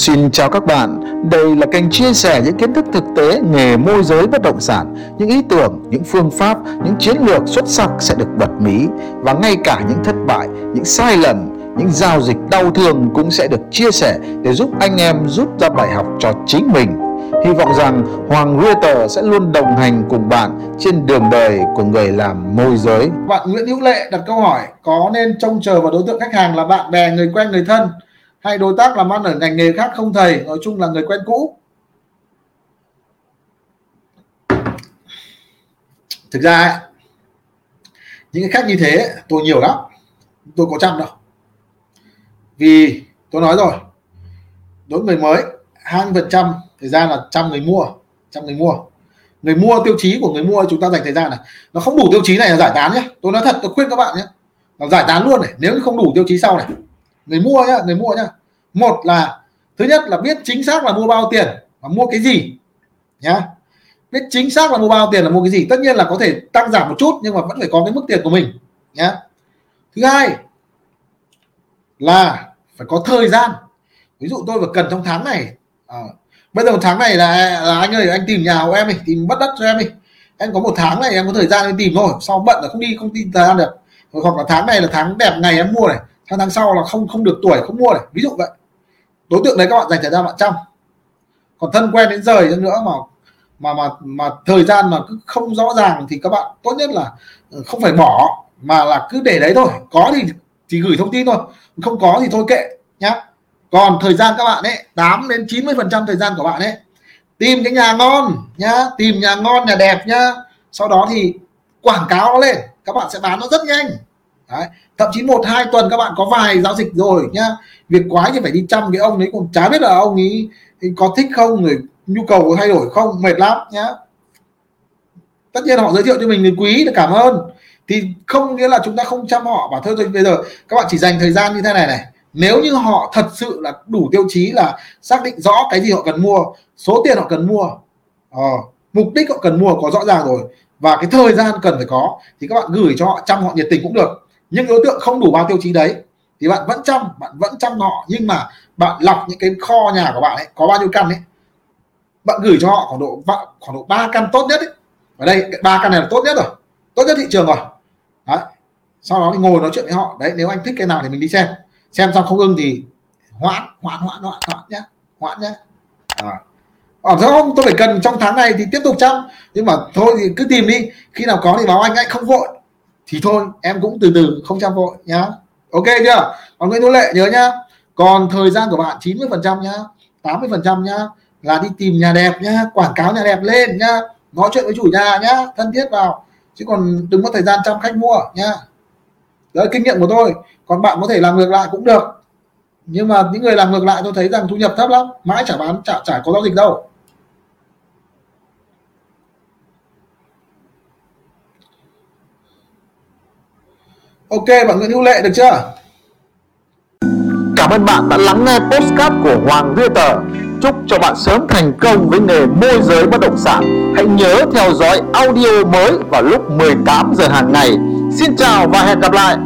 Xin chào các bạn, đây là kênh chia sẻ những kiến thức thực tế nghề môi giới bất động sản, những ý tưởng, những phương pháp, những chiến lược xuất sắc sẽ được bật mí và ngay cả những thất bại, những sai lầm, những giao dịch đau thương cũng sẽ được chia sẻ để giúp anh em rút ra bài học cho chính mình. Hy vọng rằng Hoàng Realtor sẽ luôn đồng hành cùng bạn trên đường đời của người làm môi giới. Bạn Nguyễn Hữu Lệ đặt câu hỏi có nên trông chờ vào đối tượng khách hàng là bạn bè, người quen, người thân hay đối tác làm ăn ở ngành nghề khác không thầy nói chung là người quen cũ. Thực ra ấy, những cái khách như thế tôi nhiều lắm tôi có trăm đâu. Vì tôi nói rồi đối người mới hai phần trăm thời gian là trăm người mua trăm người mua. Người mua tiêu chí của người mua chúng ta dành thời gian này. Nó không đủ tiêu chí này là giải tán nhé tôi nói thật tôi khuyên các bạn nhé là giải tán luôn này nếu không đủ tiêu chí sau này người mua nhá người mua nhá. Một là thứ nhất là biết chính xác là mua bao tiền và mua cái gì nhá. Biết chính xác là mua bao tiền là mua cái gì tất nhiên là có thể tăng giảm một chút nhưng mà vẫn phải có cái mức tiền của mình nhá. Thứ hai là phải có thời gian. Ví dụ tôi phải cần trong tháng này à, bây giờ một tháng này là, là anh ơi anh tìm nhà của em đi tìm mất đất cho em đi. Em có một tháng này em có thời gian em tìm thôi sau bận là không đi không tìm thời gian được. Hoặc là tháng này là tháng đẹp ngày em mua này sang tháng sau là không không được tuổi, không mua này. Ví dụ vậy. Đối tượng đấy các bạn dành thời gian bạn chăm. Còn thân quen đến rời nữa mà mà mà mà thời gian mà cứ không rõ ràng thì các bạn tốt nhất là ờ, không phải bỏ, mà là cứ để đấy thôi. Có thì thì gửi thông tin thôi. Không có thì thôi kệ, nhá. Còn thời gian các bạn ấy 8 đến 90 phần trăm thời gian của bạn ấy, tìm cái nhà ngon, nhá. Tìm nhà ngon, nhà đẹp, nhá. Sau đó thì quảng cáo nó lên. Các bạn sẽ bán nó rất nhanh. Đấy. thậm chí một hai tuần các bạn có vài giao dịch rồi nhá. Việc quái thì phải đi chăm cái ông đấy cũng chả biết là ông ấy có thích không người nhu cầu có thay đổi không mệt lắm nhá. Tất nhiên họ giới thiệu cho mình thì quý là cảm ơn. Thì không nghĩa là chúng ta không chăm họ. Và thôi thôi bây giờ các bạn chỉ dành thời gian như thế này này. Nếu như họ thật sự là đủ tiêu chí là xác định rõ cái gì họ cần mua số tiền họ cần mua ờ, mục đích họ cần mua có rõ ràng rồi và cái thời gian cần phải có thì các bạn gửi cho họ chăm họ nhiệt tình cũng được nhưng đối tượng không đủ ba tiêu chí đấy thì bạn vẫn chăm bạn vẫn chăm họ nhưng mà bạn lọc những cái kho nhà của bạn ấy, có bao nhiêu căn ấy, bạn gửi cho họ khoảng độ khoảng độ ba căn tốt nhất ấy. ở đây, ba căn này là tốt nhất rồi, tốt nhất thị trường rồi. Đấy. Sau đó thì ngồi nói chuyện với họ. Đấy, nếu anh thích cái nào thì mình đi xem. Xem xong không ưng thì hoãn hoãn hoãn hoãn hoãn nhé hoãn nhé à. ở không, tôi phải cần trong tháng này thì tiếp tục chăm nhưng mà thôi thì cứ tìm đi. Khi nào có thì báo anh anh không vội thì thôi, em cũng từ từ, không chăm vội nhá. Ok chưa? Còn Nguyễn Hữu Lệ, nhớ nhá. Còn thời gian của bạn 90 phần trăm nhá 80 phần trăm nhá, là đi tìm nhà đẹp nhá, quảng cáo nhà đẹp lên nhá, nói chuyện với chủ nhà nhá, thân thiết vào. Chứ còn đừng có thời gian chăm khách mua nhá. Đấy, kinh nghiệm của tôi. Còn bạn có thể làm ngược lại cũng được. Nhưng mà những người làm ngược lại, tôi thấy rằng thu nhập thấp lắm, mãi chả bán, chả chả có giao dịch đâu. Ok, bạn Nguyễn Hữu Lệ được chưa? Cảm ơn bạn đã lắng nghe postcard của Hoàng Realtor Chúc cho bạn sớm thành công với nghề môi giới bất động sản. Hãy nhớ theo dõi audio mới vào lúc 18 giờ hàng ngày. Xin chào và hẹn gặp lại!